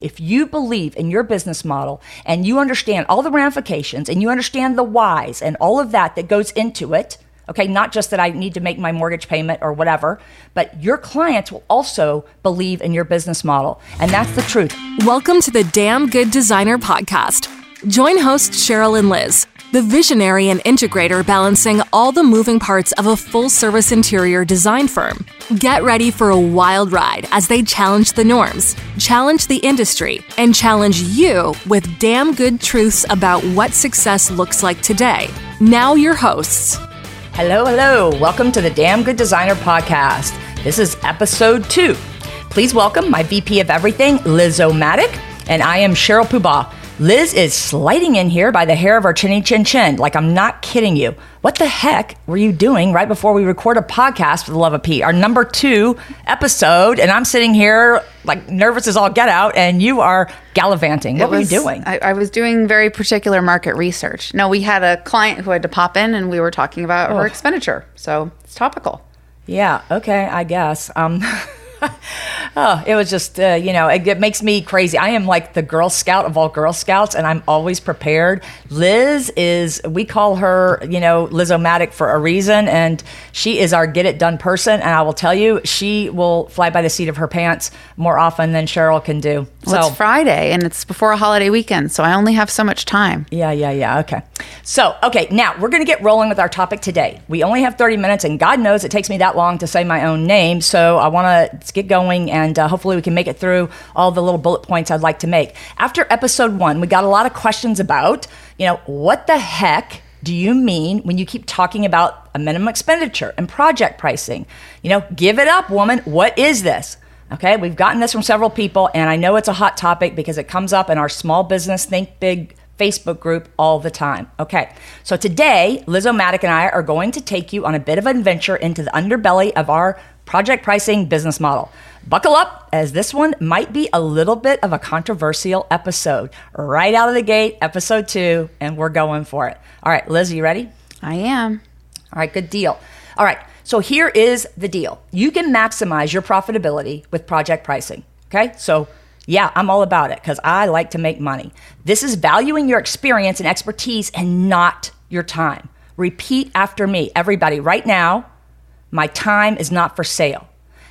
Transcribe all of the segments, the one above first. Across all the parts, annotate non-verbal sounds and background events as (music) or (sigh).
If you believe in your business model and you understand all the ramifications and you understand the whys and all of that that goes into it, okay, not just that I need to make my mortgage payment or whatever, but your clients will also believe in your business model. And that's the truth. Welcome to the Damn Good Designer podcast. Join hosts Cheryl and Liz the visionary and integrator balancing all the moving parts of a full service interior design firm. Get ready for a wild ride as they challenge the norms, challenge the industry, and challenge you with damn good truths about what success looks like today. Now, your hosts. Hello, hello. Welcome to the Damn Good Designer podcast. This is episode two. Please welcome my VP of Everything, Liz Omatic, and I am Cheryl Pula. Liz is sliding in here by the hair of our chinny chin chin. Like, I'm not kidding you. What the heck were you doing right before we record a podcast for the love of Pete, our number two episode? And I'm sitting here like nervous as all get out, and you are gallivanting. What were you doing? I, I, was doing very particular market research. No, we had a client who had to pop in, and we were talking about oh. her expenditure. So it's topical. Yeah, okay, I guess. Um, (laughs) oh, it was just, uh, you know, it, it, makes me crazy. I am like the Girl Scout of all Girl Scouts, and I'm always prepared. Liz is, we call her, you know, Lizomatic for a reason, and she is our get it done person. And I will tell you, she will fly by the seat of her pants more often than Cheryl can do. Well, so, it's Friday, and it's before a holiday weekend, so I only have so much time. Yeah, yeah, yeah. Okay. So, okay, now we're going to get rolling with our topic today. We only have 30 minutes, and God knows it takes me that long to say my own name. So I want to get going, and uh, hopefully we can make it through all the little bullet points I'd like to make. After episode one, we got a lot of questions about, you know, what the heck do you mean when you keep talking about a minimum expenditure and project pricing? You know, give it up, woman. What is this? Okay, we've gotten this from several people, and I know it's a hot topic because it comes up in our small business Think Big Facebook group all the time. Okay, so today, Liz Omatic and I are going to take you on a bit of an adventure into the underbelly of our project pricing business model. Buckle up, as this one might be a little bit of a controversial episode. Right out of the gate, episode two, and we're going for it. All right, Liz, are you ready? I am. All right, good deal. All right, so here is the deal you can maximize your profitability with project pricing. Okay, so yeah, I'm all about it because I like to make money. This is valuing your experience and expertise and not your time. Repeat after me, everybody, right now my time is not for sale.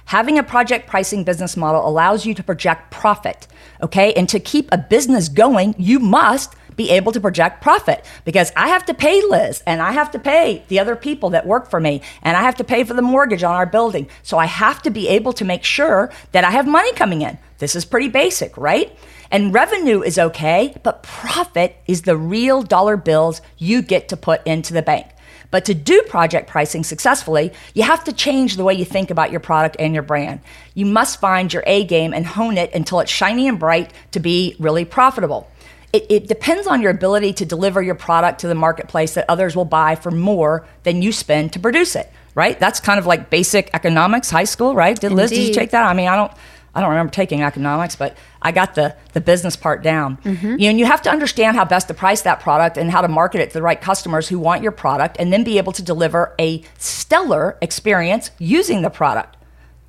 Having a project pricing business model allows you to project profit, okay? And to keep a business going, you must be able to project profit because I have to pay Liz and I have to pay the other people that work for me and I have to pay for the mortgage on our building. So I have to be able to make sure that I have money coming in. This is pretty basic, right? And revenue is okay, but profit is the real dollar bills you get to put into the bank. But to do project pricing successfully, you have to change the way you think about your product and your brand. You must find your A game and hone it until it's shiny and bright to be really profitable. It, it, depends on your ability to deliver your product to the marketplace that others will buy for more than you spend to produce it, right? That's kind of like basic economics, high school, right? Did Liz, did you take that? I mean, I don't. I don't remember taking economics, but I got the, the business part down. Mm-hmm. You know, and you have to understand how best to price that product and how to market it to the right customers who want your product and then be able to deliver a stellar experience using the product.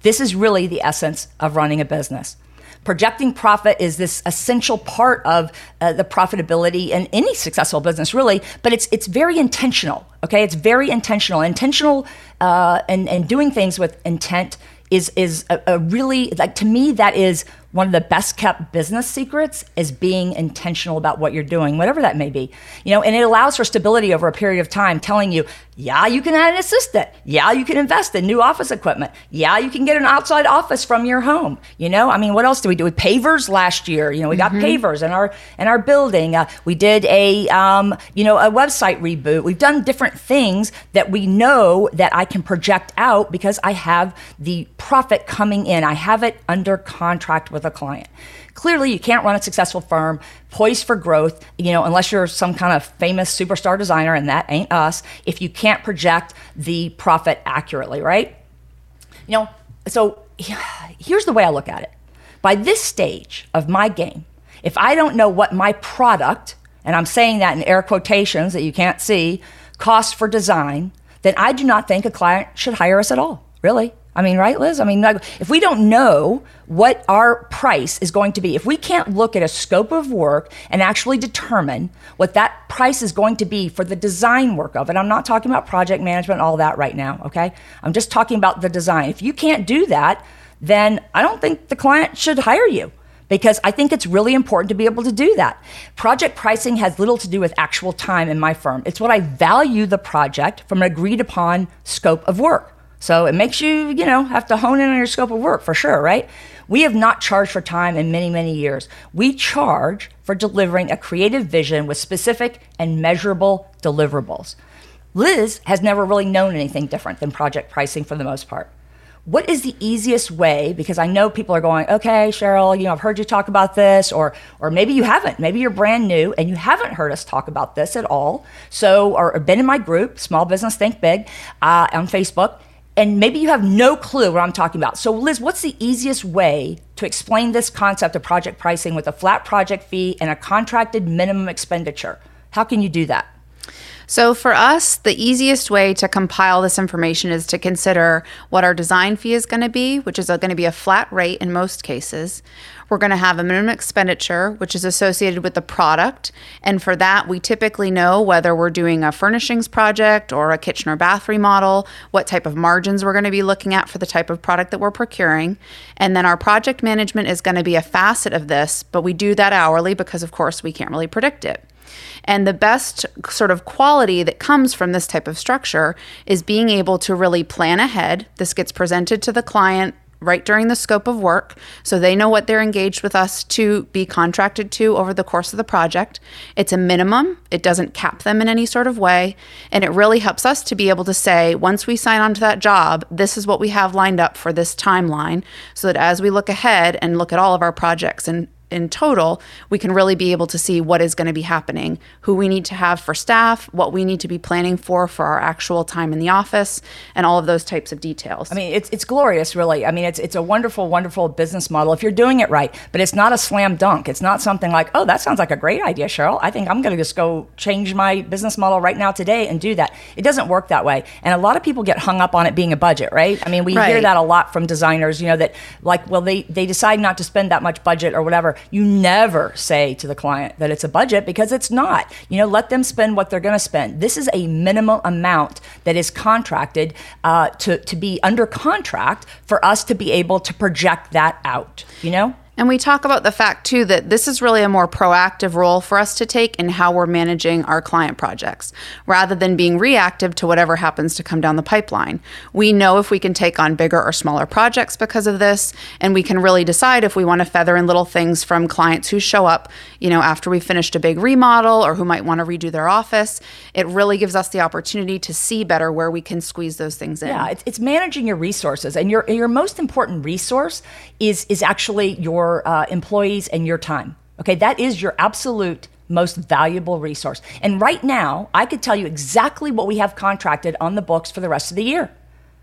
This is really the essence of running a business. Projecting profit is this essential part of uh, the profitability in any successful business, really, but it's it's very intentional. Okay, it's very intentional. Intentional uh, and and doing things with intent is is a, a, really like to me that is one of the best kept business secrets is being intentional about what you're doing whatever that may be. You know and it allows for stability over a period of time telling you yeah you can add an assistant. Yeah you can invest in new office equipment. Yeah you can get an outside office from your home. You know i mean what else did we do? With pavers last year. You know we got mm-hmm. pavers in our in our building. Uh, we did a um, you know a website reboot. We've done different things that we know that i can project out because i have the profit coming in. I have it under contract with a client. Clearly, you can't run a successful firm poised for growth, you know, unless you're some kind of famous superstar designer, and that ain't us, if you can't project the profit accurately, right? You know, so (sighs) here's the way I look at it. By this stage of my game, if I don't know what my product, and I'm saying that in air quotations that you can't see, costs for design, then I do not think a client should hire us at all. Really. I mean, right, Liz? I mean, if we don't know what our price is going to be, if we can't look at a scope of work and actually determine what that price is going to be for the design work of it, I'm not talking about project management, all that right now, okay? I'm just talking about the design. If you can't do that, then I don't think the client should hire you because I think it's really important to be able to do that. Project pricing has little to do with actual time in my firm. It's what I value the project from an agreed upon scope of work. So it makes you, you know, have to hone in on your scope of work for sure, right? We have not charged for time in many, many years. We charge for delivering a creative vision with specific and measurable deliverables. Liz has never really known anything different than project pricing for the most part. What is the easiest way? Because I know people are going, okay, Cheryl, you know, I've heard you talk about this, or or maybe you haven't. Maybe you're brand new and you haven't heard us talk about this at all. So, or, been in my group, Small Business Think Big, uh, on Facebook and maybe you have no clue what I'm talking about. So, Liz, what's the easiest way to explain this concept of project pricing with a flat project fee and a contracted minimum expenditure? How can you do that? So, for us, the easiest way to compile this information is to consider what our design fee is going to be, which is going to be a flat rate in most cases. We're going to have a minimum expenditure, which is associated with the product. And for that, we typically know whether we're doing a furnishings project or a kitchen or bath remodel, what type of margins we're going to be looking at for the type of product that we're procuring. And then our project management is going to be a facet of this, but we do that hourly because, of course, we can't really predict it. And the best sort of quality that comes from this type of structure is being able to really plan ahead. This gets presented to the client right during the scope of work so they know what they're engaged with us to be contracted to over the course of the project. It's a minimum, it doesn't cap them in any sort of way, and it really helps us to be able to say, once we sign on to that job, this is what we have lined up for this timeline so that as we look ahead and look at all of our projects and in total, we can really be able to see what is going to be happening, who we need to have for staff, what we need to be planning for for our actual time in the office, and all of those types of details. I mean, it's, it's glorious, really. I mean, it's, it's a wonderful, wonderful business model if you're doing it right, but it's not a slam dunk. It's not something like, oh, that sounds like a great idea, Cheryl. I think I'm going to just go change my business model right now today and do that. It doesn't work that way. And a lot of people get hung up on it being a budget, right? I mean, we right. hear that a lot from designers, you know, that like, well, they, they decide not to spend that much budget or whatever you never say to the client that it's a budget because it's not. You know, let them spend what they're going to spend. This is a minimum amount that is contracted uh, to, to be under contract for us to be able to project that out, you know? And we talk about the fact, too, that this is really a more proactive role for us to take in how we're managing our client projects rather than being reactive to whatever happens to come down the pipeline. We know if we can take on bigger or smaller projects because of this, and we can really decide if we want to feather in little things from clients who show up, you know, after we finished a big remodel or who might want to redo their office. It really gives us the opportunity to see better where we can squeeze those things in. Yeah, it's, it's managing your resources, and your your most important resource is is actually your your uh, employees and your time. Okay, that is your absolute most valuable resource. And right now, I could tell you exactly what we have contracted on the books for the rest of the year.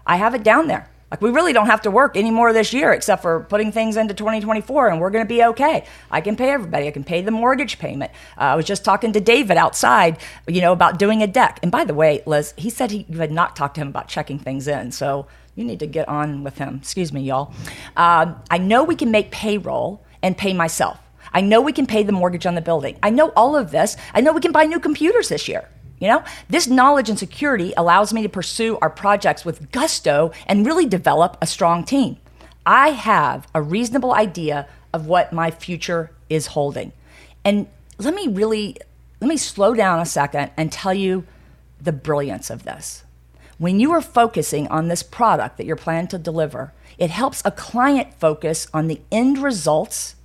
I have it down there. Like, we really don't have to work anymore this year except for putting things into 2024, and we're going to be okay. I can pay everybody. I can pay the mortgage payment. Uh, I was just talking to David outside, you know, about doing a deck. And by the way, Liz, he said he, you had not talked to him about checking things in. So you need to get on with him. Excuse me, y'all. Uh, I know we can make payroll and pay myself. I know we can pay the mortgage on the building. I know all of this. I know we can buy new computers this year. You know, this knowledge and security allows me to pursue our projects with gusto and really develop a strong team. I have a reasonable idea of what my future is holding. And let me really let me slow down a second and tell you the brilliance of this. When you are focusing on this product that you're planning to deliver, it helps a client focus on the end results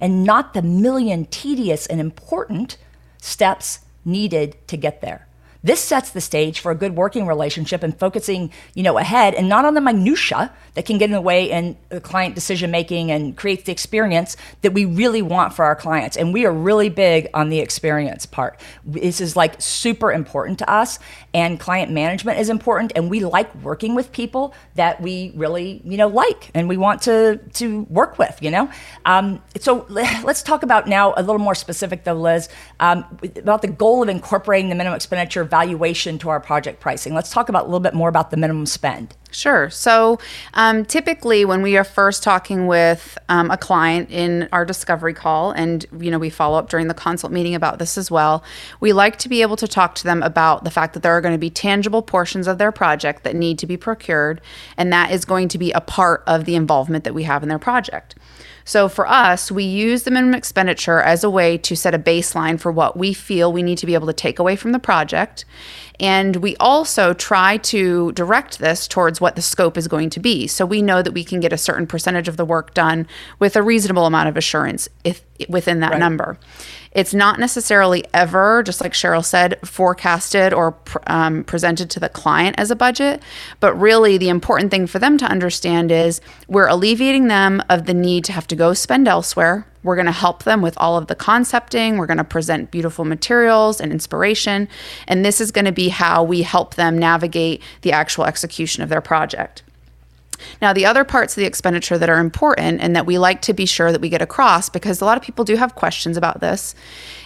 and not the million tedious and important steps needed to get there. This sets the stage for a good working relationship and focusing, you know, ahead and not on the minutia that can get in the way in the client decision making and create the experience that we really want for our clients. And we are really big on the experience part. This is like super important to us and client management is important and we like working with people that we really, you know, like and we want to to work with, you know. Um, so (laughs) let's talk about now a little more specific though, Liz, um, about the goal of incorporating the minimum expenditure valuation to our project pricing. Let's talk about a little bit more about the minimum spend. Sure. So um, typically, when we are first talking with um, a client in our discovery call, and you know we follow up during the consult meeting about this as well, we like to be able to talk to them about the fact that there are going to be tangible portions of their project that need to be procured, and that is going to be a part of the involvement that we have in their project. So for us, we use the minimum expenditure as a way to set a baseline for what we feel we need to be able to take away from the project. And we also try to direct this towards what the scope is going to be. So we know that we can get a certain percentage of the work done with a reasonable amount of assurance if within that right. number. It's not necessarily ever, just like Cheryl said, forecasted or um, presented to the client as a budget. But really, the important thing for them to understand is we're alleviating them of the need to have to go spend elsewhere. We're going to help them with all of the concepting. We're going to present beautiful materials and inspiration. And this is going to be how we help them navigate the actual execution of their project. Now, the other parts of the expenditure that are important and that we like to be sure that we get across, because a lot of people do have questions about this,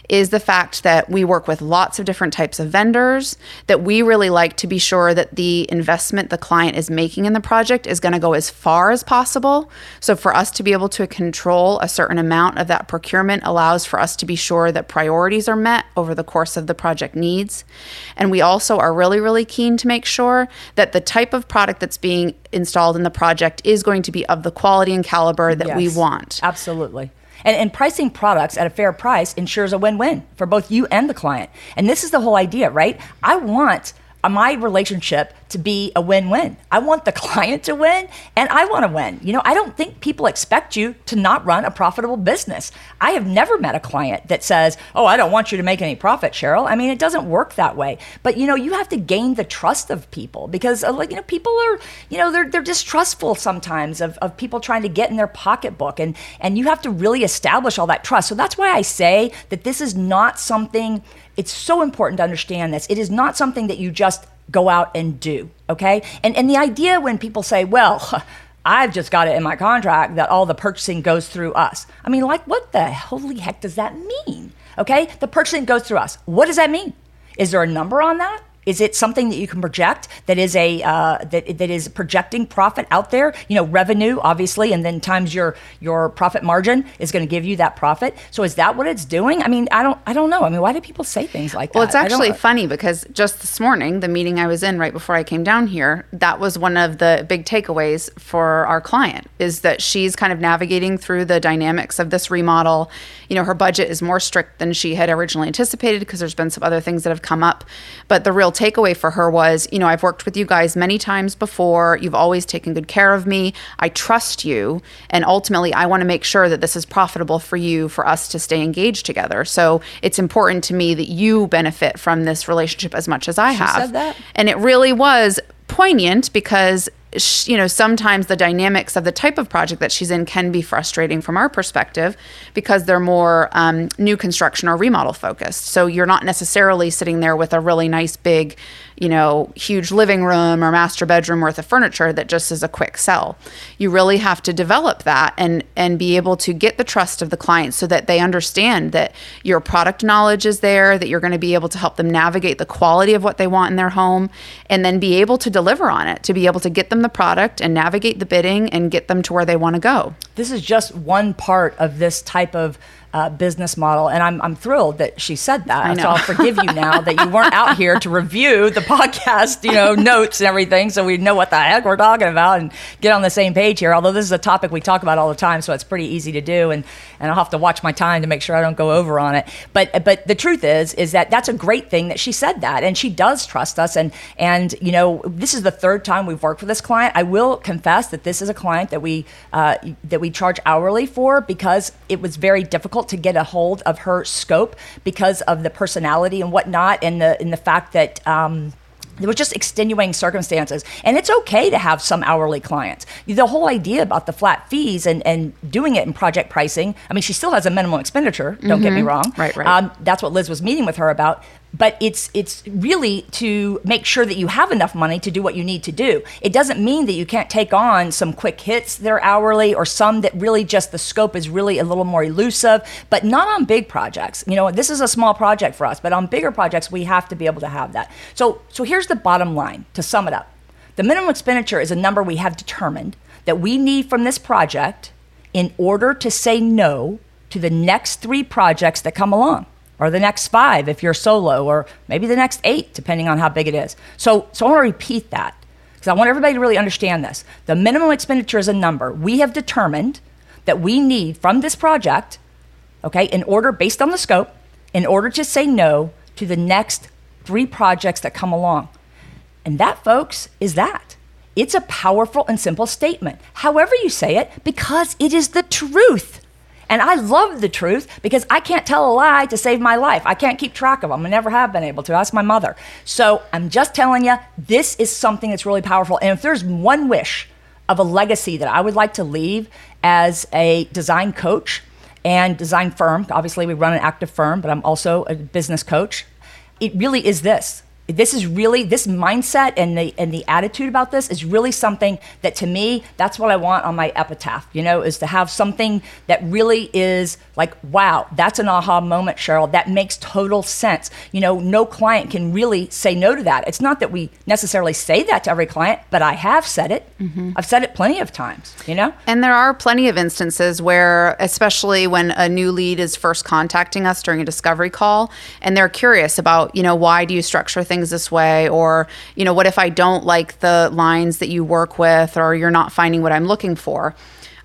is the fact that we work with lots of different types of vendors, that we really like to be sure that the investment the client is making in the project is going to go as far as possible. So, for us to be able to control a certain amount of that procurement allows for us to be sure that priorities are met over the course of the project needs. And we also are really, really keen to make sure that the type of product that's being installed in the project is going to be of the quality and caliber that yes, we want. Absolutely. And, and pricing products at a fair price ensures a win win for both you and the client. And this is the whole idea, right? I want my relationship to be a win-win. I want the (laughs) client to win and I want to win. You know, I don't think people expect you to not run a profitable business. I have never met a client that says, "Oh, I don't want you to make any profit, Cheryl." I mean, it doesn't work that way. But you know, you have to gain the trust of people because uh, like you know, people are, you know, they're they're distrustful sometimes of, of people trying to get in their pocketbook and and you have to really establish all that trust. So that's why I say that this is not something it's so important to understand this. It is not something that you just go out and do, okay? And and the idea when people say, "Well, (laughs) I've just got it in my contract that all the purchasing goes through us." I mean, like what the holy heck does that mean? Okay? The purchasing goes through us. What does that mean? Is there a number on that? Is it something that you can project that is a uh, that that is projecting profit out there? You know, revenue obviously, and then times your your profit margin is going to give you that profit. So is that what it's doing? I mean, I don't I don't know. I mean, why do people say things like that? Well, it's actually funny because just this morning, the meeting I was in right before I came down here, that was one of the big takeaways for our client is that she's kind of navigating through the dynamics of this remodel. You know, her budget is more strict than she had originally anticipated because there's been some other things that have come up, but the real takeaway for her was, you know, I've worked with you guys many times before. You've always taken good care of me. I trust you. And ultimately, I want to make sure that this is profitable for you, for us to stay engaged together. So it's important to me that you benefit from this relationship as much as I she have. And it really was poignant because you know, sometimes the dynamics of the type of project that she's in can be frustrating from our perspective because they're more um, new construction or remodel focused. So you're not necessarily sitting there with a really nice big you know, huge living room or master bedroom worth of furniture that just is a quick sell. You really have to develop that and and be able to get the trust of the client so that they understand that your product knowledge is there, that you're going to be able to help them navigate the quality of what they want in their home and then be able to deliver on it, to be able to get them the product and navigate the bidding and get them to where they want to go. This is just one part of this type of uh, business model. And I'm, I'm thrilled that she said that. So I'll forgive you now that you weren't out here to review the podcast, you know, notes and everything. So we know what the heck we're talking about and get on the same page here. Although this is a topic we talk about all the time. So it's pretty easy to do. And, and I'll have to watch my time to make sure I don't go over on it. But, but the truth is, is that that's a great thing that she said that. And she does trust us. And, and, you know, this is the third time we've worked with this client. I will confess that this is a client that we, uh, that we charge hourly for because it was very difficult difficult to get a hold of her scope because of the personality and whatnot, and the in the fact that. Um, there was just extenuating circumstances. And it's okay to have some hourly clients. The whole idea about the flat fees and, and doing it in project pricing, I mean, she still has a minimum expenditure, don't mm-hmm. get me mm-hmm. wrong. Right, right. Um, that's what Liz was meeting with her about but it's it's really to make sure that you have enough money to do what you need to do. It doesn't mean that you can't take on some quick hits that are hourly or some that really just the scope is really a little more elusive, but not on big projects. You know, this is a small project for us, but on bigger projects we have to be able to have that. So so here's the bottom line to sum it up. The minimum expenditure is a number we have determined that we need from this project in order to say no to the next three projects that come along or the next five if you're solo or maybe the next eight depending on how big it is. So so i want to repeat that because i want everybody to really understand this. The minimum expenditure is a number. We have determined that we need from this project okay in order based on the scope in order to say no to the next three projects that come along. And that folks is that. It's a powerful and simple statement. However you say it because it is the truth and I love the truth because I can't tell a lie to save my life. I can't keep track of them. I never have been able to. Ask my mother. So I'm just telling you, this is something that's really powerful. And if there's one wish of a legacy that I would like to leave as a design coach and design firm, obviously we run an active firm, but I'm also a business coach. It really is this this is really this mindset and the and the attitude about this is really something that to me that's what I want on my epitaph you know is to have something that really is like wow that's an aha moment Cheryl. That makes total sense. You know no client can really say no to that. It's not that we necessarily say that to every client but I have said it. Mm-hmm. I've said it plenty of times you know? And there are plenty of instances where especially when a new lead is first contacting us during a discovery call and they're curious about you know why do you structure things things this way or you know what if i don't like the lines that you work with or you're not finding what i'm looking for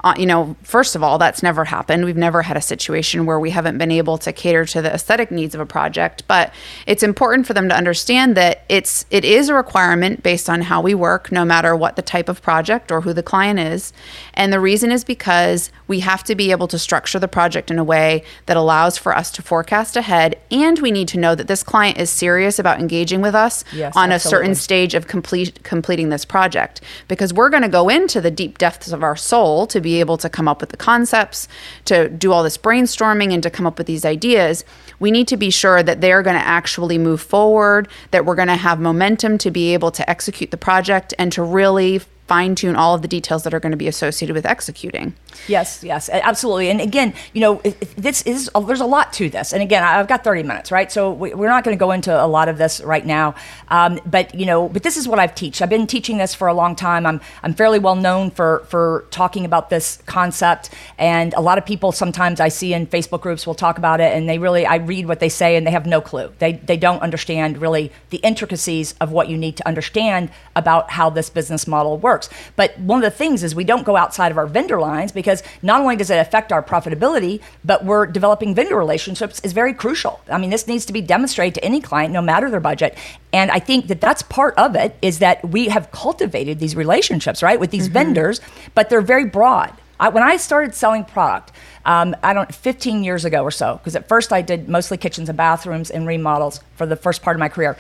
uh, you know, first of all, that's never happened. We've never had a situation where we haven't been able to cater to the aesthetic needs of a project. But it's important for them to understand that it's it is a requirement based on how we work, no matter what the type of project or who the client is. And the reason is because we have to be able to structure the project in a way that allows for us to forecast ahead, and we need to know that this client is serious about engaging with us yes, on absolutely. a certain stage of complete completing this project. Because we're going to go into the deep depths of our soul to be be able to come up with the concepts, to do all this brainstorming, and to come up with these ideas, we need to be sure that they're going to actually move forward, that we're going to have momentum to be able to execute the project and to really fine tune all of the details that are going to be associated with executing. Yes, yes, absolutely. And again, you know, this is there's a lot to this. And again, I've got 30 minutes, right? So we, are not going to go into a lot of this right now. Um, but you know, but this is what I've teach. I've been teaching this for a long time. I'm I'm fairly well known for for talking about this concept. And a lot of people sometimes I see in Facebook groups will talk about it, and they really I read what they say and they have no clue. They they don't understand really the intricacies of what you need to understand about how this business model works. But one of the things is we don't go outside of our vendor lines because not only does it affect our profitability, but we're developing vendor relationships is very crucial. I mean, this needs to be demonstrated to any client, no matter their budget. And I think that that's part of it is that we have cultivated these relationships, right, with these mm-hmm. vendors, but they're very broad. I, when I started selling product, um, I don't, 15 years ago or so, because at first I did mostly kitchens and bathrooms and remodels for the first part of my career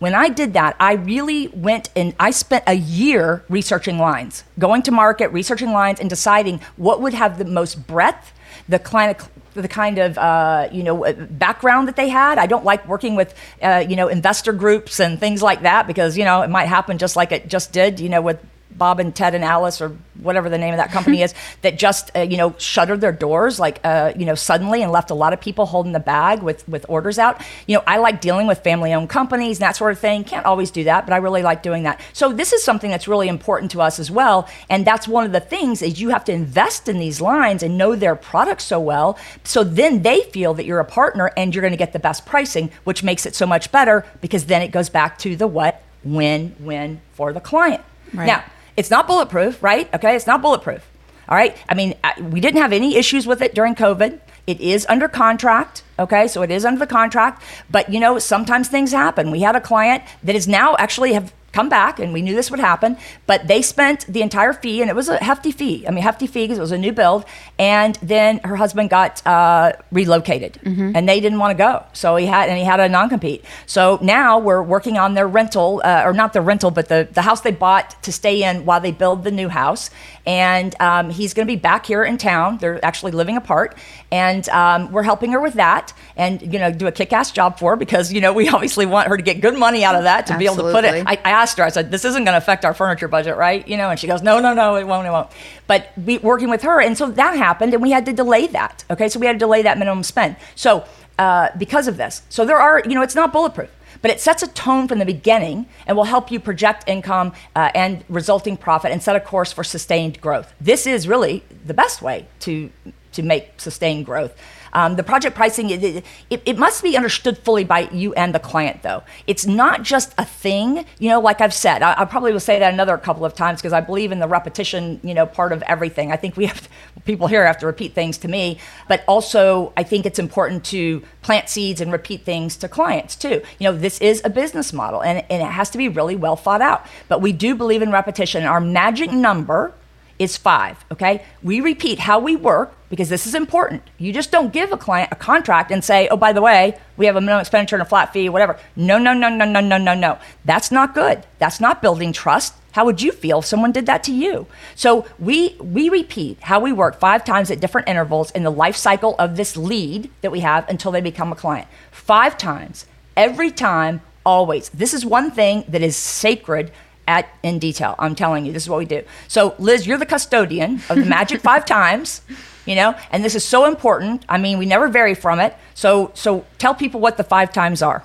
when I did that, I really went and I spent a year researching lines, going to market, researching lines, and deciding what would have the most breadth, the kind of the kind of uh, you know background that they had. I don't like working with uh, you know investor groups and things like that because you know it might happen just like it just did you know with Bob and Ted and Alice or whatever the name of that company (laughs) is that just uh, you know shuttered their doors like uh, you know suddenly and left a lot of people holding the bag with with orders out. You know, I like dealing with family owned companies and that sort of thing. Can't always do that, but I really like doing that. So this is something that's really important to us as well, and that's one of the things is you have to invest in these lines and know their products so well, so then they feel that you're a partner and you're going to get the best pricing, which makes it so much better because then it goes back to the what win win for the client. Right. Now it's not bulletproof, right? Okay, it's not bulletproof. All right. I mean, we didn't have any issues with it during COVID. It is under contract. Okay, so it is under the contract, but you know, sometimes things happen. We had a client that is now actually have come back, and we knew this would happen. But they spent the entire fee, and it was a hefty fee. I mean, hefty fee because it was a new build. And then her husband got uh, relocated, mm-hmm. and they didn't want to go. So he had, and he had a non compete. So now we're working on their rental, uh, or not the rental, but the the house they bought to stay in while they build the new house. And um, he's going to be back here in town. They're actually living apart, and um, we're helping her with that, and you know, do a kick-ass job for her because you know we (laughs) obviously want her to get good money out of that to Absolutely. be able to put it. I, I asked her, I said, this isn't going to affect our furniture budget, right? You know, and she goes, no, no, no, it won't, it won't. But we working with her, and so that happened, and we had to delay that. Okay, so we had to delay that minimum spend. So uh, because of this, so there are, you know, it's not bulletproof. But it sets a tone from the beginning and will help you project income uh, and resulting profit and set a course for sustained growth. This is really the best way to to make sustained growth. Um, the project pricing, it, it, it, must be understood fully by you and the client, though. It's not just a thing, you know, like I've said, I, I probably will say that another couple of times because I believe in the repetition, you know, part of everything. I think we have, (laughs) people here have to repeat things to me, but also I think it's important to plant seeds and repeat things to clients too. You know, this is a business model and, and it has to be really well thought out. But we do believe in repetition. Our magic number is five, okay? We repeat how we work because this is important. You just don't give a client a contract and say, oh, by the way, we have a minimum expenditure and a flat fee, whatever. No, no, no, no, no, no, no, no. That's not good. That's not building trust. How would you feel if someone did that to you? So we we repeat how we work five times at different intervals in the life cycle of this lead that we have until they become a client. Five times, every time, always. This is one thing that is sacred at in detail. I'm telling you, this is what we do. So, Liz, you're the custodian of the magic (laughs) five times, you know, and this is so important. I mean, we never vary from it. So, so tell people what the five times are.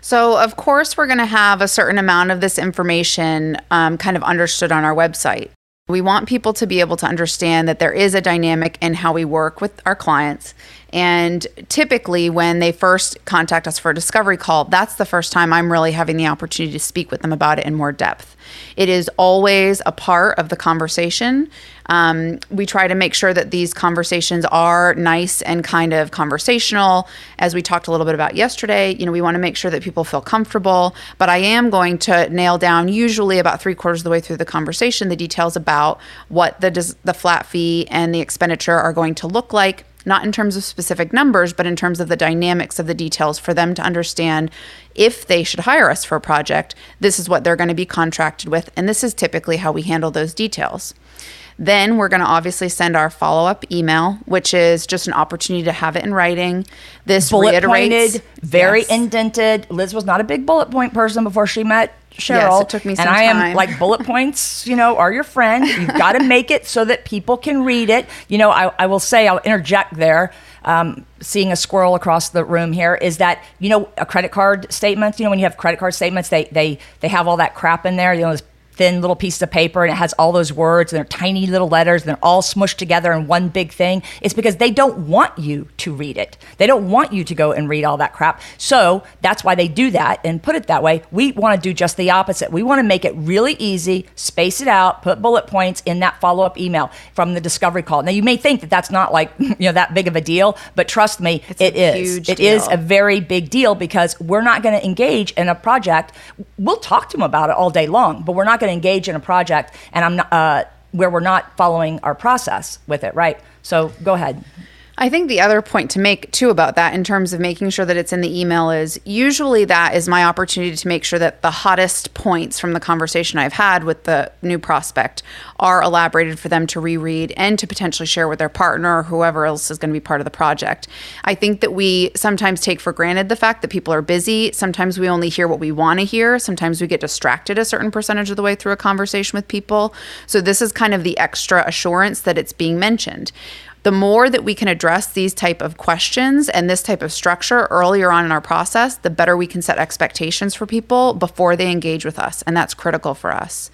So, of course, we're going to have a certain amount of this information um, kind of understood on our website. We want people to be able to understand that there is a dynamic in how we work with our clients. And typically, when they first contact us for a discovery call, that's the first time I'm really having the opportunity to speak with them about it in more depth. It is always a part of the conversation. Um, we try to make sure that these conversations are nice and kind of conversational. As we talked a little bit about yesterday, you know, we want to make sure that people feel comfortable. But I am going to nail down, usually about three quarters of the way through the conversation, the details about what the the flat fee and the expenditure are going to look like not in terms of specific numbers, but in terms of the dynamics of the details for them to understand if they should hire us for a project, this is what they're going to be contracted with. And this is typically how we handle those details. Then we're going to obviously send our follow up email, which is just an opportunity to have it in writing. This bullet pointed, very yes. indented. Liz was not a big bullet point person before she met Cheryl. Yes, it took me some and I am like bullet points, you know, are your friend. You've (laughs) got to make it so that people can read it. You know, I, I will say, I'll interject there. Um, seeing a squirrel across the room here is that you know a credit card statement. You know, when you have credit card statements, they they they have all that crap in there. You know, thin little piece of paper and it has all those words and they're tiny little letters and they're all smushed together in one big thing. It's because they don't want you to read it. They don't want you to go and read all that crap. So that's why they do that and put it that way. We want to do just the opposite. We want to make it really easy, space it out, put bullet points in that follow up email from the discovery call. Now you may think that that's not like, (laughs) you know, that big of a deal, but trust me, it's it is. It deal. is a very big deal because we're not going to engage in a project. We'll talk to them about it all day long, but we're not going to engage in a project and I'm not, uh, where we're not following our process with it, right? So go ahead. I think the other point to make too about that in terms of making sure that it's in the email is usually that is my opportunity to make sure that the hottest points from the conversation I've had with the new prospect are elaborated for them to reread and to potentially share with their partner or whoever else is going to be part of the project. I think that we sometimes take for granted the fact that people are busy. Sometimes we only hear what we want to hear. Sometimes we get distracted a certain percentage of the way through a conversation with people. So this is kind of the extra assurance that it's being mentioned the more that we can address these type of questions and this type of structure earlier on in our process the better we can set expectations for people before they engage with us and that's critical for us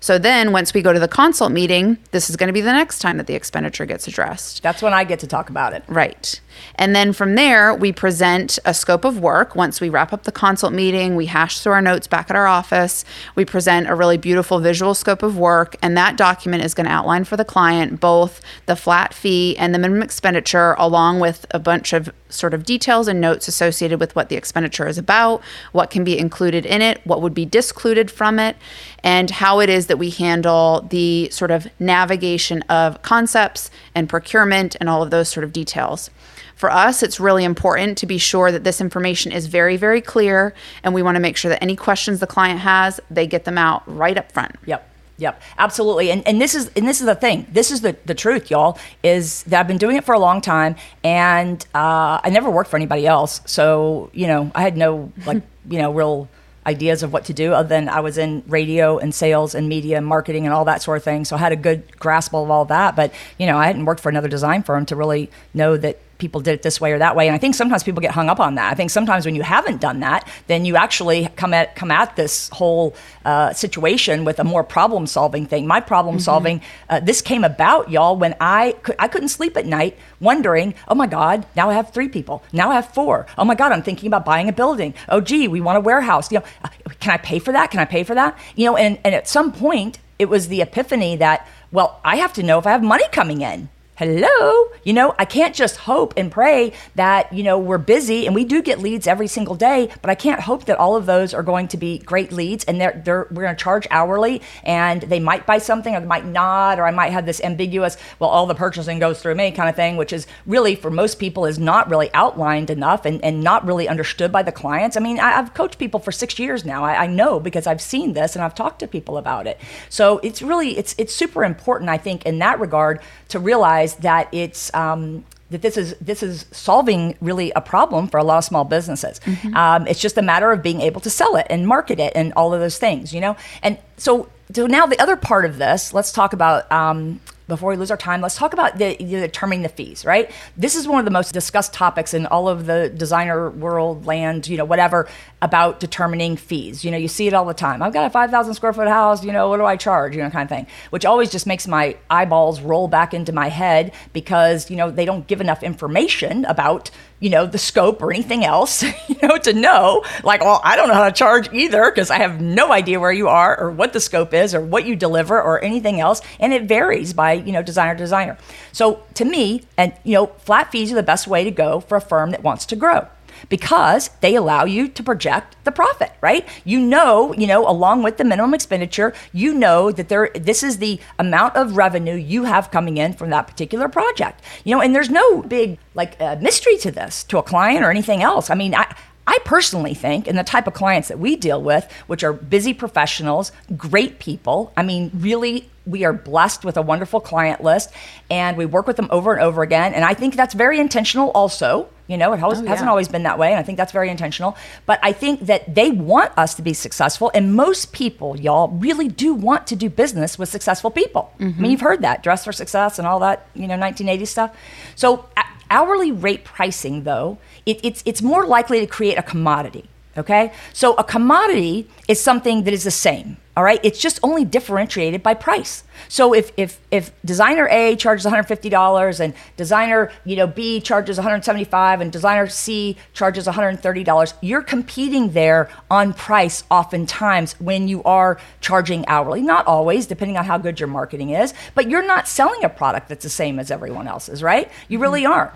so then once we go to the consult meeting, this is going to be the next time that the expenditure gets addressed. That's when I get to talk about it. Right. And then from there, we present a scope of work. Once we wrap up the consult meeting, we hash through our notes back at our office. We present a really beautiful visual scope of work. And that document is going to outline for the client both the flat fee and the minimum expenditure, along with a bunch of sort of details and notes associated with what the expenditure is about, what can be included in it, what would be discluded from it, and how it is that we handle the sort of navigation of concepts and procurement and all of those sort of details. For us, it's really important to be sure that this information is very, very clear, and we want to make sure that any questions the client has, they get them out right up front. Yep. Yep, absolutely. And and this is and this is the thing. This is the the truth, y'all. Is that I've been doing it for a long time, and uh, I never worked for anybody else. So you know, I had no (laughs) like you know real ideas of what to do other than I was in radio and sales and media and marketing and all that sort of thing. So I had a good grasp of all that. But, you know, I hadn't worked for another design firm to really know that people did it this way or that way. And I think sometimes people get hung up on that. I think sometimes when you haven't done that, then you actually come at come at this whole uh, situation with a more problem solving thing. My problem mm-hmm. solving uh, this came about, y'all, when I could, I couldn't sleep at night wondering, oh my God, now I have three people. Now I have four. Oh my God, I'm thinking about buying a building. Oh gee, we want a warehouse. You know, uh, can I pay for that? Can I pay for that? You know, and and at some point it was the epiphany that well, I have to know if I have money coming in hello? You know i can't just hope and pray that you know we're busy and we do get leads every single day but i can't hope that all of those are going to be great leads and they're, they're we're going to charge hourly and they might buy something or they might not or i might have this ambiguous well all the purchasing goes through me kind of thing which is really for most people is not really outlined enough and, and not really understood by the clients. I mean I, have coached people for six years now. I, I know because i've seen this and i've talked to people about it. So it's really it's it's super important i think in that regard to realize that it's um, that this is this is solving really a problem for a lot of small businesses. Mm-hmm. Um, it's just a matter of being able to sell it and market it and all of those things, you know. And so, so now the other part of this, let's talk about um, before we lose our time, let's talk about the, the, determining the fees, right? This is one of the most discussed topics in all of the designer world, land, you know, whatever, about determining fees. You know, you see it all the time. I've got a 5,000 square foot house, you know, what do I charge, you know, kind of thing, which always just makes my eyeballs roll back into my head because, you know, they don't give enough information about, you know, the scope or anything else, (laughs) you know, to know, like, well, I don't know how to charge either because I have no idea where you are or what the scope is or what you deliver or anything else. And it varies by, you know, designer to designer. So to me, and, you know, flat fees are the best way to go for a firm that wants to grow because they allow you to project the profit, right? You know, you know, along with the minimum expenditure, you know that there this is the amount of revenue you have coming in from that particular project. You know, and there's no big like uh, mystery to this to a client or anything else. I mean, I I personally think, and the type of clients that we deal with, which are busy professionals, great people, I mean, really, we are blessed with a wonderful client list and we work with them over and over again. And I think that's very intentional also. You know, it always, oh, yeah. hasn't always been that way. And I think that's very intentional. But I think that they want us to be successful. And most people, y'all, really do want to do business with successful people. Mm-hmm. I mean, mm-hmm. you've heard that dress for success and all that, you know, 1980 stuff. So, hourly rate pricing, though, it, it's, it's more likely to create a commodity. Okay? So a commodity is something that is the same. All right? It's just only differentiated by price. So if if if designer A charges $150 and designer, you know, B charges $175 and designer C charges $130, you're competing there on price oftentimes when you are charging hourly. Not always, depending on how good your marketing is, but you're not selling a product that's the same as everyone else's, right? You really mm-hmm. aren't.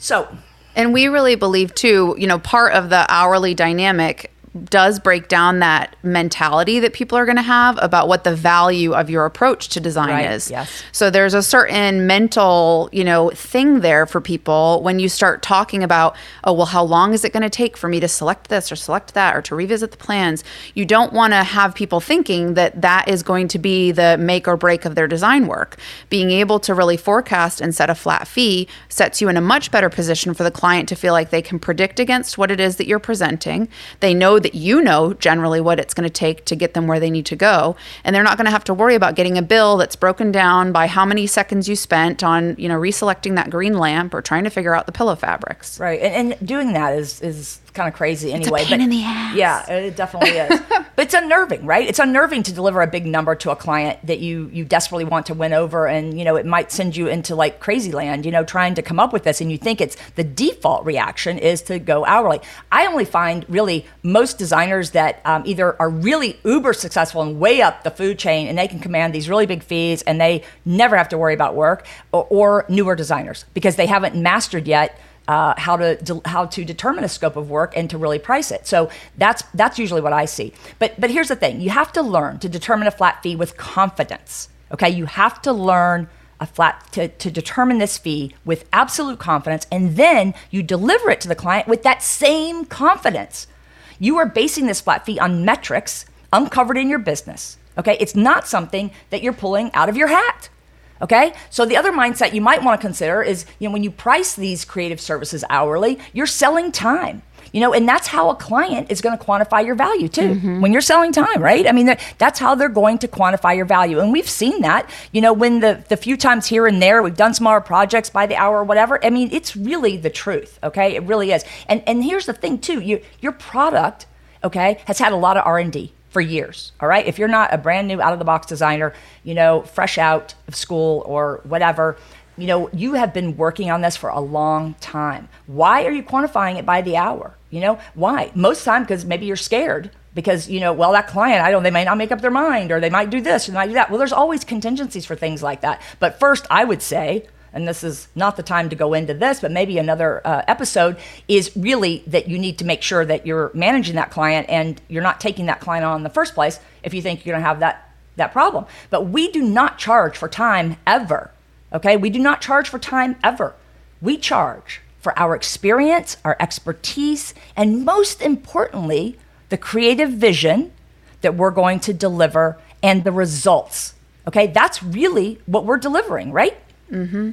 So, and we really believe too, you know, part of the hourly dynamic does break down that mentality that people are going to have about what the value of your approach to design right, is. Yes. So there's a certain mental, you know, thing there for people when you start talking about, oh, well, how long is it going to take for me to select this or select that or to revisit the plans? You don't want to have people thinking that that is going to be the make or break of their design work. Being able to really forecast and set a flat fee sets you in a much better position for the client to feel like they can predict against what it is that you're presenting. They know that you know generally what it's going to take to get them where they need to go. And they're not going to have to worry about getting a bill that's broken down by how many seconds you spent on you know reselecting that green lamp or trying to figure out the pillow fabrics. Right and, and doing that is is kind of crazy anyway. It's a pain but in the ass. Yeah, it definitely is. (laughs) but it's unnerving, right? It's unnerving to deliver a big number to a client that you you desperately want to win over, and you know it might send you into like crazy land. You know, trying to come up with this, and you think it's the default reaction is to go hourly. I only find really most designers that um, either are really uber successful and way up the food chain, and they can command these really big fees, and they never have to worry about work, or, or newer designers because they haven't mastered yet uh, how to de- how to determine a scope of work and to really price it. So that's that's usually what I see. But but here's the thing: you have to learn to determine a flat fee with confidence. Okay, you have to learn a flat to, to determine this fee with absolute confidence, and then you deliver it to the client with that same confidence. You are basing this flat fee on metrics uncovered in your business. Okay, it's not something that you're pulling out of your hat. Okay. So the other mindset you might want to consider is, you know, when you price these creative services hourly, you're selling time. You know, and that's how a client is going to quantify your value too. Mm-hmm. When you're selling time, right? I mean, that's how they're going to quantify your value. And we've seen that, you know, when the the few times here and there we've done smaller projects by the hour or whatever. I mean, it's really the truth, okay? It really is. And and here's the thing too. You your product, okay, has had a lot of R&D for years. All right. If you're not a brand new out of the box designer, you know, fresh out of school or whatever, you know, you have been working on this for a long time. Why are you quantifying it by the hour? You know, why? Most time because maybe you're scared because you know, well, that client, I don't, they may not make up their mind or they might do this or they might do that. Well, there's always contingencies for things like that. But first, I would say and this is not the time to go into this, but maybe another uh, episode, is really that you need to make sure that you're managing that client and you're not taking that client on in the first place if you think you're going to have that that problem. But we do not charge for time ever. Okay? We do not charge for time ever. We charge for our experience, our expertise, and most importantly, the creative vision that we're going to deliver and the results. Okay? That's really what we're delivering, right? Mm-hmm.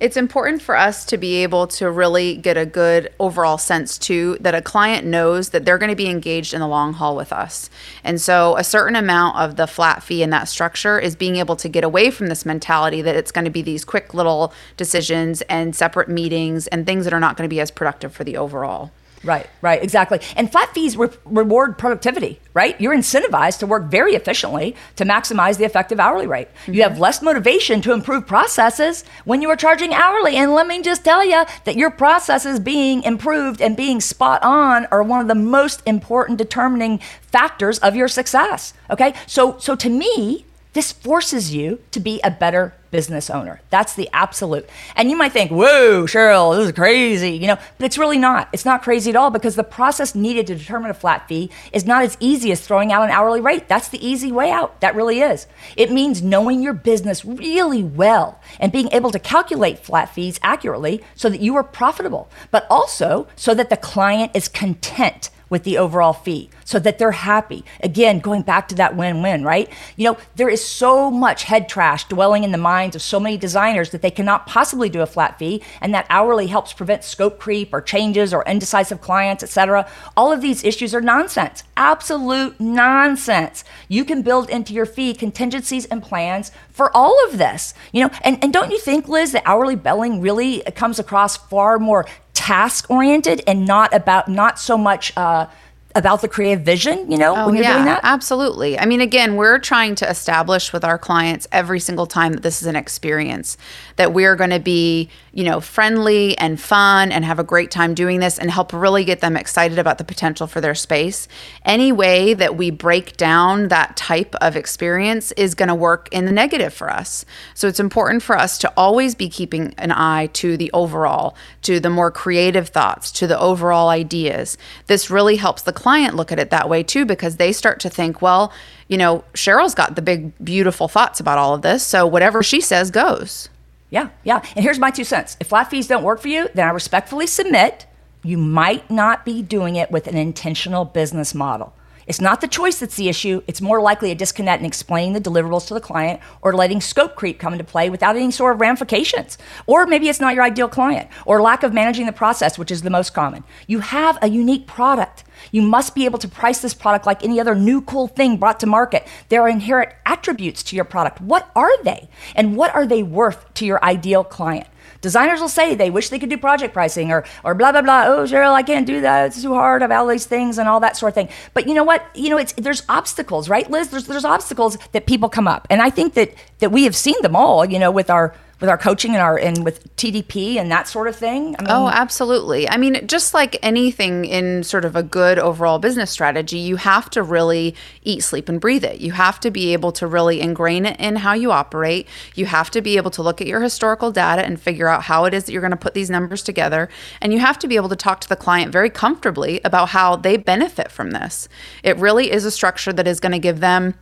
It's important for us to be able to really get a good overall sense too that a client knows that they're going to be engaged in the long haul with us. And so a certain amount of the flat fee in that structure is being able to get away from this mentality that it's going to be these quick little decisions and separate meetings and things that are not going to be as productive for the overall. Right, right, exactly. And flat fees re- reward productivity, right? You're incentivized to work very efficiently to maximize the effective hourly rate. Mm-hmm. You have less motivation to improve processes when you are charging hourly. And let me just tell you that your processes being improved and being spot on are one of the most important determining factors of your success. Okay? So so to me, this forces you to be a better business owner. That's the absolute. And you might think, whoa, Cheryl, this is crazy, you know, but it's really not. It's not crazy at all because the process needed to determine a flat fee is not as easy as throwing out an hourly rate. That's the easy way out. That really is. It means knowing your business really well and being able to calculate flat fees accurately so that you are profitable, but also so that the client is content with the overall fee so that they're happy. Again, going back to that win win, right? You know, there is so much head trash dwelling in the minds of so many designers that they cannot possibly do a flat fee, and that hourly helps prevent scope creep or changes or indecisive clients, etc. All of these issues are nonsense, absolute nonsense. You can build into your fee contingencies and plans for all of this. You know, and, and don't you think, Liz, that hourly billing really comes across far more task oriented and not about not so much uh, about the creative vision, you know, oh, when you're yeah, doing that? Absolutely. I mean, again, we're trying to establish with our clients every single time that this is an experience, that we're going to be, you know, friendly and fun and have a great time doing this and help really get them excited about the potential for their space. Any way that we break down that type of experience is going to work in the negative for us. So it's important for us to always be keeping an eye to the overall, to the more creative thoughts, to the overall ideas. This really helps the client look at it that way too, because they start to think, well, you know, Cheryl's got the big, beautiful thoughts about all of this. So whatever she says goes. Yeah, yeah. And here's my two cents if flat fees don't work for you, then I respectfully submit you might not be doing it with an intentional business model. It's not the choice that's the issue. It's more likely a disconnect in explaining the deliverables to the client or letting scope creep come into play without any sort of ramifications. Or maybe it's not your ideal client or lack of managing the process, which is the most common. You have a unique product. You must be able to price this product like any other new cool thing brought to market. There are inherent attributes to your product. What are they? And what are they worth to your ideal client? Designers will say they wish they could do project pricing or or blah blah blah. Oh, Cheryl, I can't do that. It's too hard. I've all these things and all that sort of thing. But you know what? You know, it's there's obstacles, right, Liz? There's there's obstacles that people come up, and I think that that we have seen them all. You know, with our with our coaching and our and with TDP and that sort of thing? I mean, oh, absolutely. I mean, just like anything in sort of a good overall business strategy, you have to really eat, sleep, and breathe it. You have to be able to really ingrain it in how you operate. You have to be able to look at your historical data and figure out how it is that you're going to put these numbers together. And you have to be able to talk to the client very comfortably about how they benefit from this. It really is a structure that is going to give them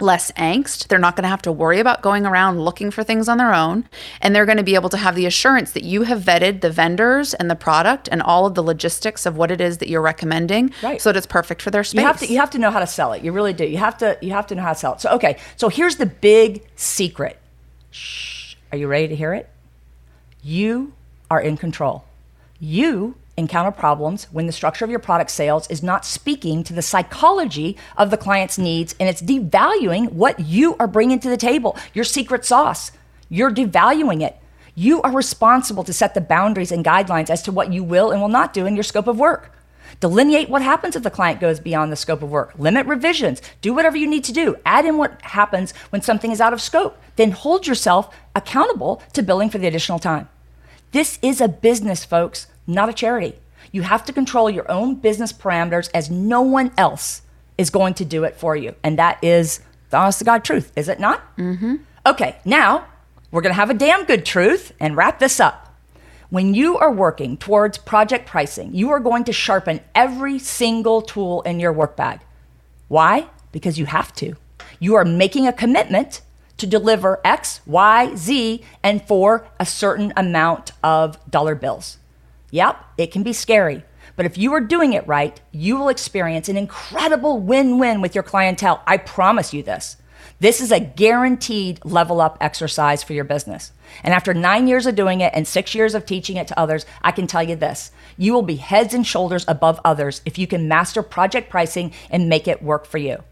less angst. They're not going to have to worry about going around looking for things on their own. And they're going to be able to have the assurance that you have vetted the vendors and the product and all of the logistics of what it is that you're recommending right. so that it's perfect for their space. You have, to, you have to know how to sell it. You really do. You have to you have to know how to sell it. So okay, so here's the big secret Shh. Are you ready to hear it? You are in control. You encounter problems when the structure of your product sales is not speaking to the psychology of the client's needs and it's devaluing what you are bringing to the table, your secret sauce. You're devaluing it. You are responsible to set the boundaries and guidelines as to what you will and will not do in your scope of work. Delineate what happens if the client goes beyond the scope of work. Limit revisions. Do whatever you need to do. Add in what happens when something is out of scope. Then hold yourself accountable to billing for the additional time. This is a business, folks, not a charity. You have to control your own business parameters as no one else is going to do it for you. And that is the honest to God truth, is it not? Mm-hmm. Okay, now we're going to have a damn good truth and wrap this up. When you are working towards project pricing, you are going to sharpen every single tool in your work bag. Why? Because you have to. You are making a commitment to deliver X, Y, Z, and for a certain amount of dollar bills. Yep, it can be scary. But if you are doing it right, you will experience an incredible win win with your clientele. I promise you this. This is a guaranteed level up exercise for your business. And after nine years of doing it and six years of teaching it to others, I can tell you this you will be heads and shoulders above others if you can master project pricing and make it work for you.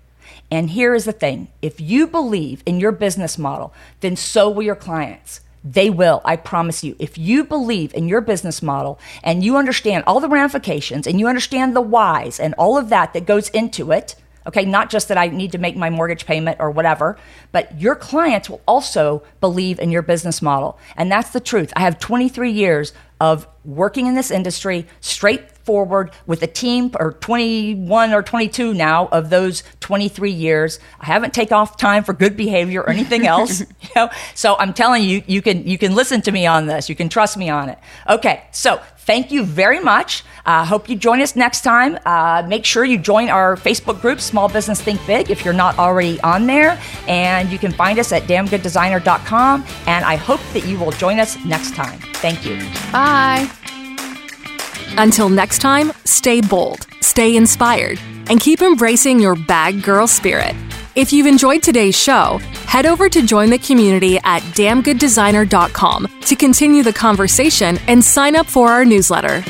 And here is the thing if you believe in your business model, then so will your clients. They will, I promise you. If you believe in your business model and you understand all the ramifications and you understand the whys and all of that that goes into it, okay, not just that I need to make my mortgage payment or whatever, but your clients will also believe in your business model. And that's the truth. I have 23 years of working in this industry straightforward with a team or 21 or 22 now of those 23 years i haven't taken off time for good behavior or anything (laughs) else you know so i'm telling you you can you can listen to me on this you can trust me on it okay so thank you very much. I uh, hope you join us next time. Uh, make sure you join our facebook group small business think big if you're not already on there. And you can find us at damngooddesigner.com and i hope that you will join us next time. Thank you. Bye. Until next time, stay bold, stay inspired, and keep embracing your bag girl spirit. If you've enjoyed today's show, head over to join the community at damngooddesigner.com to continue the conversation and sign up for our newsletter.